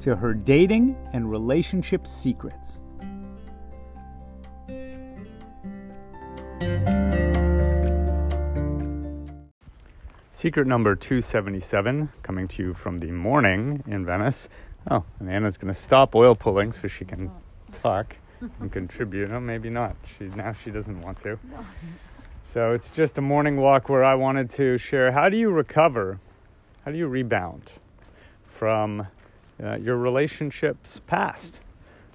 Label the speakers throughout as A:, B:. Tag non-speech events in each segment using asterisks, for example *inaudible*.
A: to her dating and relationship secrets. Secret number 277 coming to you from the morning in Venice. Oh, and Anna's going to stop oil pulling so she can talk and *laughs* contribute. Oh, maybe not. She now she doesn't want to. So it's just a morning walk where I wanted to share how do you recover? How do you rebound from uh, your relationships past?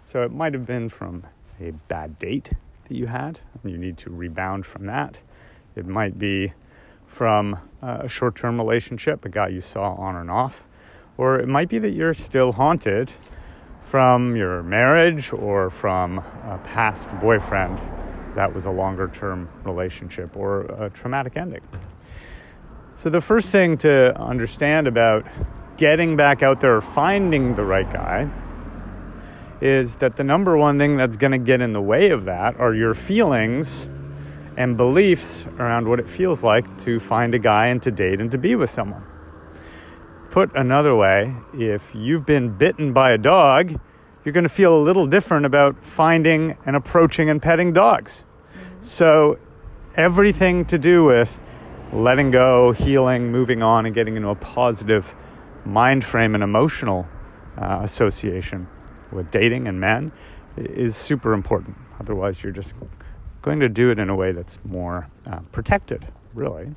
A: So it might have been from a bad date that you had, and you need to rebound from that. It might be from uh, a short term relationship, a guy you saw on and off, or it might be that you're still haunted from your marriage or from a past boyfriend that was a longer term relationship or a traumatic ending. So, the first thing to understand about getting back out there, finding the right guy, is that the number one thing that's going to get in the way of that are your feelings and beliefs around what it feels like to find a guy and to date and to be with someone. Put another way, if you've been bitten by a dog, you're going to feel a little different about finding and approaching and petting dogs. So, everything to do with letting go, healing, moving on, and getting into a positive mind frame and emotional uh, association with dating and men is super important. Otherwise, you're just going to do it in a way that's more uh, protected, really.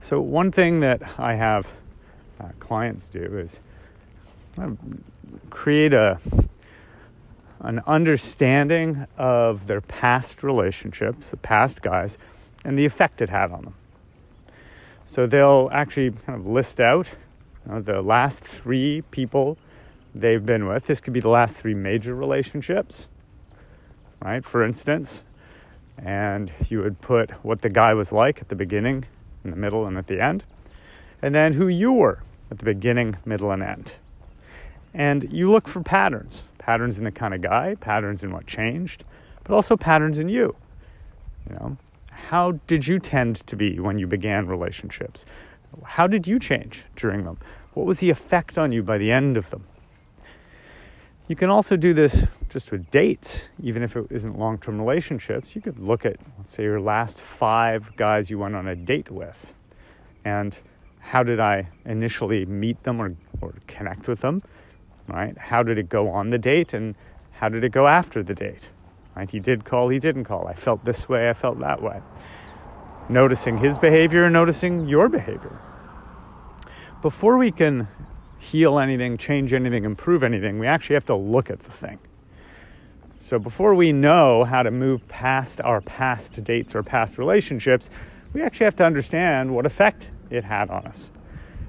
A: So, one thing that I have uh, clients do is create a an understanding of their past relationships, the past guys, and the effect it had on them. So they'll actually kind of list out know, the last three people they've been with. This could be the last three major relationships, right? For instance, and you would put what the guy was like at the beginning, in the middle, and at the end, and then who you were at the beginning, middle, and end. And you look for patterns patterns in the kind of guy, patterns in what changed, but also patterns in you. You know, how did you tend to be when you began relationships? How did you change during them? What was the effect on you by the end of them? You can also do this just with dates, even if it isn't long term relationships. You could look at, let's say, your last five guys you went on a date with. And how did I initially meet them or, or connect with them? Right? How did it go on the date and how did it go after the date? Right? He did call, he didn't call. I felt this way, I felt that way. Noticing his behavior and noticing your behavior. Before we can heal anything, change anything, improve anything, we actually have to look at the thing. So before we know how to move past our past dates or past relationships, we actually have to understand what effect it had on us.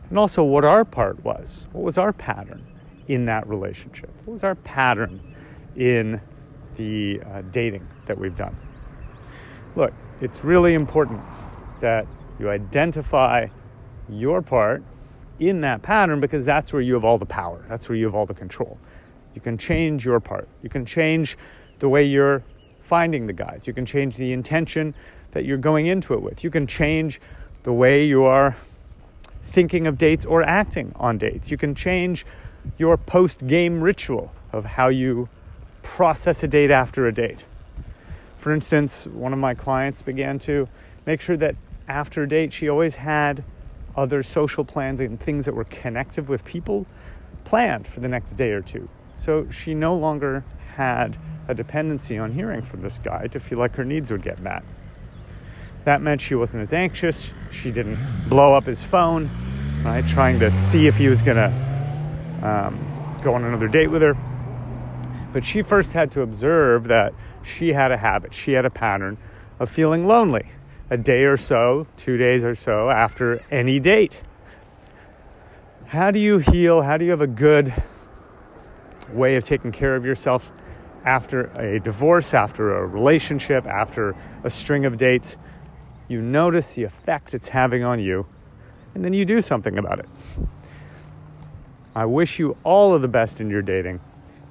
A: And also what our part was. What was our pattern in that relationship? What was our pattern in the uh, dating that we've done? Look, it's really important that you identify your part in that pattern because that's where you have all the power. That's where you have all the control. You can change your part. You can change the way you're finding the guys. You can change the intention that you're going into it with. You can change the way you are thinking of dates or acting on dates. You can change your post game ritual of how you process a date after a date. For instance, one of my clients began to make sure that after a date, she always had other social plans and things that were connective with people planned for the next day or two. So she no longer had a dependency on hearing from this guy to feel like her needs would get met. That meant she wasn't as anxious. She didn't blow up his phone, right, trying to see if he was going to um, go on another date with her. But she first had to observe that she had a habit, she had a pattern of feeling lonely a day or so, two days or so after any date. How do you heal? How do you have a good way of taking care of yourself after a divorce, after a relationship, after a string of dates. You notice the effect it's having on you, and then you do something about it. I wish you all of the best in your dating,